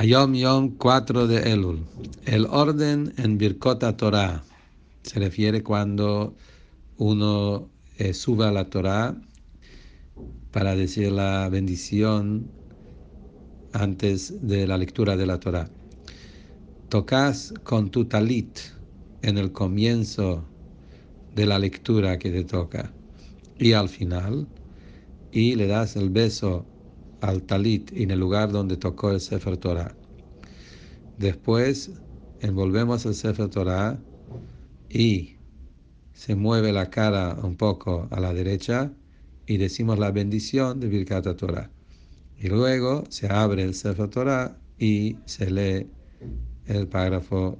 Ayom Yom 4 de Elul. El orden en Birkota Torah se refiere cuando uno eh, sube a la Torah para decir la bendición antes de la lectura de la Torah. Tocas con tu talit en el comienzo de la lectura que te toca y al final y le das el beso al talit en el lugar donde tocó el Sefer Torah. Después envolvemos el Sefer Torah y se mueve la cara un poco a la derecha y decimos la bendición de Birkat Torah. Y luego se abre el Sefer Torah y se lee el párrafo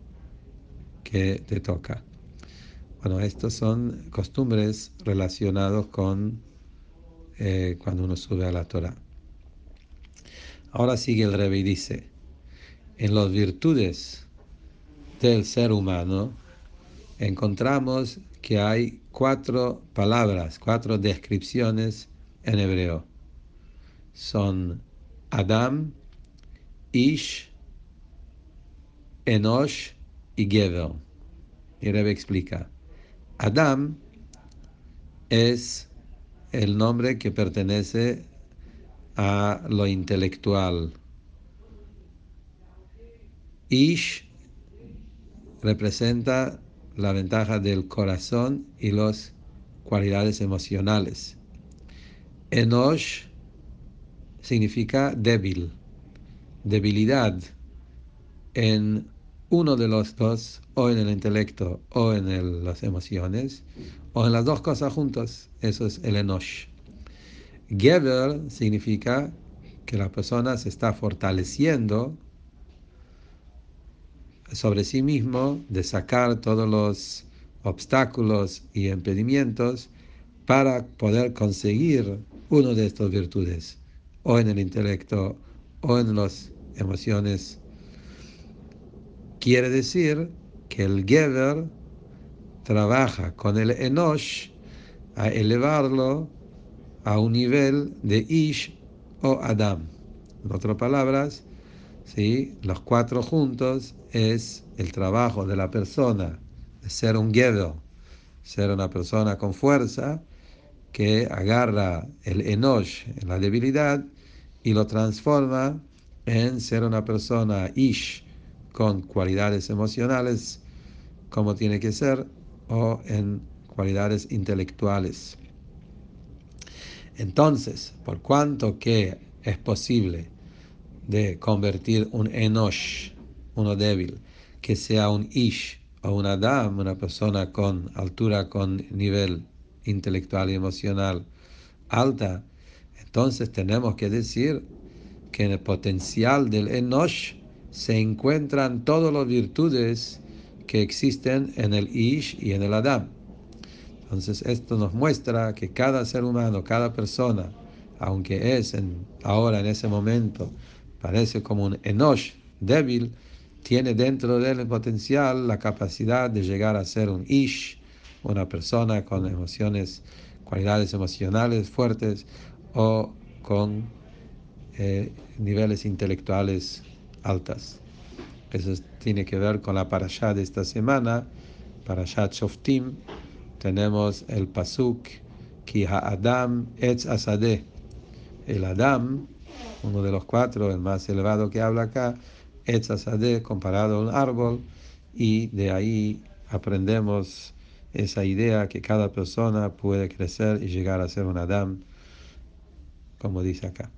que te toca. Bueno, estos son costumbres relacionados con eh, cuando uno sube a la Torah. Ahora sigue el Rebbe y dice, en las virtudes del ser humano encontramos que hay cuatro palabras, cuatro descripciones en hebreo. Son Adam, Ish, Enosh y Gever. Y Rebbe explica, Adam es el nombre que pertenece a lo intelectual. Ish representa la ventaja del corazón y las cualidades emocionales. Enosh significa débil, debilidad en uno de los dos, o en el intelecto o en las emociones, o en las dos cosas juntas. Eso es el Enosh. Geber significa que la persona se está fortaleciendo sobre sí mismo de sacar todos los obstáculos y impedimentos para poder conseguir una de estas virtudes, o en el intelecto o en las emociones. Quiere decir que el Geber trabaja con el Enosh a elevarlo a un nivel de Ish o Adam. En otras palabras, ¿sí? los cuatro juntos es el trabajo de la persona de ser un Geber, ser una persona con fuerza que agarra el Enosh, la debilidad, y lo transforma en ser una persona Ish con cualidades emocionales como tiene que ser o en cualidades intelectuales. Entonces, por cuanto que es posible de convertir un enosh, uno débil, que sea un ish o un adam, una persona con altura, con nivel intelectual y emocional alta, entonces tenemos que decir que en el potencial del enosh se encuentran todas las virtudes que existen en el ish y en el adam. Entonces esto nos muestra que cada ser humano, cada persona, aunque es ahora en ese momento, parece como un enosh débil, tiene dentro del potencial la capacidad de llegar a ser un ish, una persona con emociones, cualidades emocionales fuertes o con eh, niveles intelectuales altas. Eso tiene que ver con la parashá de esta semana, parashat Shoftim, tenemos el pasuk ki Adam etz asadeh. El Adam, uno de los cuatro, el más elevado que habla acá, etz asadeh, comparado a un árbol, y de ahí aprendemos esa idea que cada persona puede crecer y llegar a ser un Adam, como dice acá.